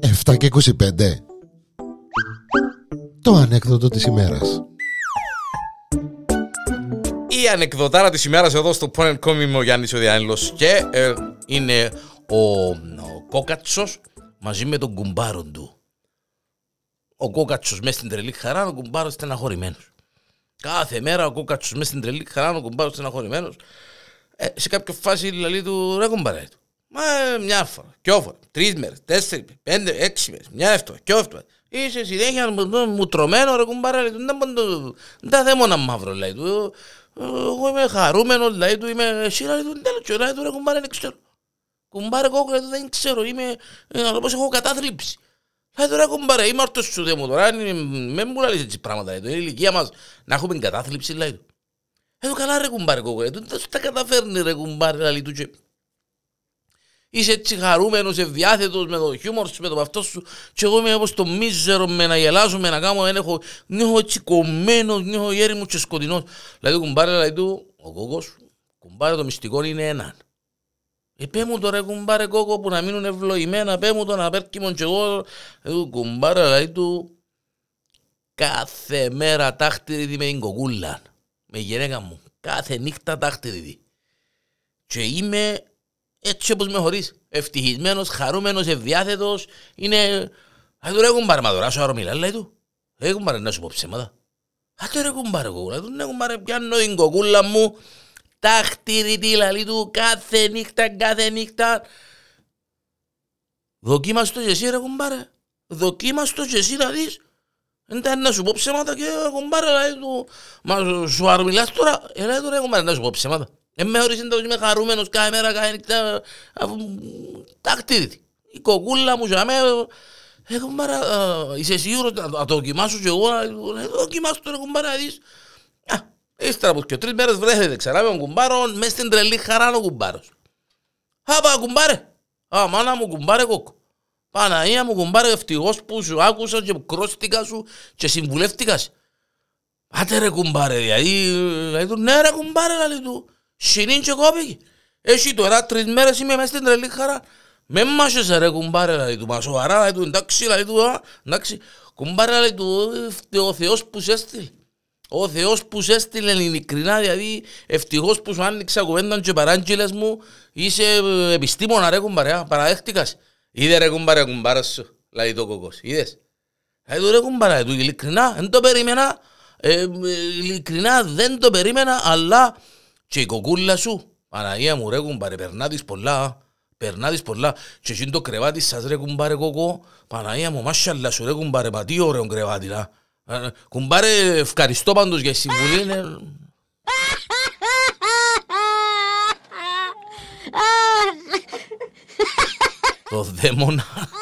Εφτά και 25 Το ανέκδοτο της ημέρας Η ανεκδοτάρα της ημέρας εδώ στο Point.com είμαι ο Γιάννης ο Διάννηλος και ε, είναι ο, ο Κόκατσος μαζί με τον κουμπάρο του. Ο Κόκατσος μέσα στην τρελή χαρά, ο κουμπάρος στεναχωρημένος. Κάθε μέρα ο Κόκατσος μέσα στην τρελή χαρά, ο κουμπάρος στεναχωρημένος. Ε, σε κάποια φάση λέει του ρε κουμπάρε του. Μα ε, μια φορά, δυο φορά, τρεις μέρες, τέσσερις, πέντε, έξι μέρες, μια εβδομάδα, δυο εβδομάδες. Είσαι συνέχεια μου τρωμένο ρε κουμπάρε, λέει του, δεν τα δέμω να μαύρο, λέει του. Εγώ είμαι χαρούμενος, λέει του, είμαι εσύ, λέει του, τέλος, λέει του, ρε κουμπάρε, δεν ξέρω. Κουμπάρε κόκο, λέει του, δεν ξέρω, είμαι, όπως έχω κατάθλιψη. Λέει του, ρε κουμπάρε, είμαι ορτός σου, δεν μου τώρα, με μου λαλείς έτσι πράγματα, λέει του, είναι η ηλικία μας να έχουμε κατάθλιψη, λέει του. Λέει του, καλά ρε κουμπάρε κόκο, λέει του, δεν τα καταφέρνει ρε κουμπάρε, λέει του, είσαι έτσι χαρούμενος, ευδιάθετος με το χιούμορ σου, με το αυτό σου και εγώ είμαι όπως το μίζερο με να γελάζουμε, να κάνω, δεν έχω, νιώθω έτσι κομμένος, νιώθω γέρι μου και σκοτεινός. Δηλαδή κουμπάρε, δηλαδή του, ο κόκος, κουμπάρε το μυστικό είναι έναν. Ε, πέ μου τώρα κουμπάρε κόκο που να μείνουν ευλογημένα, πέ μου το να πέρκιμον και εγώ, δηλαδή κουμπάρε, δηλαδή του, κάθε μέρα τάχτηριδη με την κοκούλα, με γυναίκα μου, κάθε νύχτα τάχτηριδη. Και είμαι έτσι όπως με χωρίς. Ευτυχισμένος, χαρούμενος, ευδιάθετος. Είναι... Α, του ρε κουμπάρε, μα τώρα σου αρρομιλά, λέει του. Ρε κουμπάρε, να σου πω ψέματα. Α, του ρε κουμπάρε, κοκούλα. Του ρε κουμπάρε, πιάνω την κοκούλα μου. Τα χτυριτή, λαλή του, κάθε νύχτα, κάθε νύχτα. Δοκίμας το και εσύ, ρε κουμπάρε. Δοκίμας το και εσύ να δεις. Δεν να σου πω ψέματα και κουμπάρε, λέει του. Μα σου αρρομιλάς τώρα. Ε, λέει του ρε κουμπάρε, να σου πω ψέματα. Δεν με χωρίς ότι είμαι χαρούμενος κάθε μέρα, κάθε νύχτα, αφού τακτήρητη. Η κοκούλα μου και αμέ, έχω μπάρα, είσαι σίγουρος να το δοκιμάσω και εγώ, να δοκιμάσω τώρα κουμπάρα να δεις. Α, ύστερα από και τρεις μέρες βρέθεται ξανά με τον κουμπάρο, μες στην τρελή χαρά ο κουμπάρος. Α, πά κουμπάρε. Α, μάνα μου κουμπάρε κόκκο. Παναία μου κουμπάρε ευτυχώς που σου άκουσα και κρόστηκα σου και συμβουλεύτηκας. Πάτε ρε κουμπάρε, δηλαδή, δηλαδή, ναι ρε κουμπάρε, δηλαδή του. Σινήν και κόπηκε. Έχει τώρα τρεις μέρες είμαι μέσα στην τρελή χαρά. Με μάσες ρε κουμπάρε λέει του, μα σοβαρά λέει του, εντάξει λέει του, εντάξει. Κουμπάρε λέει του, ο Θεός που σε έστειλε. Ο Θεός που σε έστειλε ειλικρινά, δηλαδή ευτυχώς που σου άνοιξα κουβέντα και παράγγελες μου, είσαι επιστήμονα ρε κουμπάρε, παραδέχτηκας. Είδε ρε κουμπάρε κουμπάρε σου, λέει το κοκός, είδες; Λέει του ρε κουμπάρε, του ειλικρινά, δεν το περίμενα, ε, ειλικρινά δεν το περίμενα, αλλά και η κοκούλα σου, Παναγία μου ρε κουμπάρε, περνά της πολλά, περνά της πολλά. Και εκείνο το κρεβάτι σας ρε κουμπάρε κοκό, Παναγία μου, μάσχαλα σου ρε κουμπάρε, μα τι ωραίο κρεβάτι να. Κουμπάρε, ευχαριστώ πάντως για τη συμβουλή. Los demonados.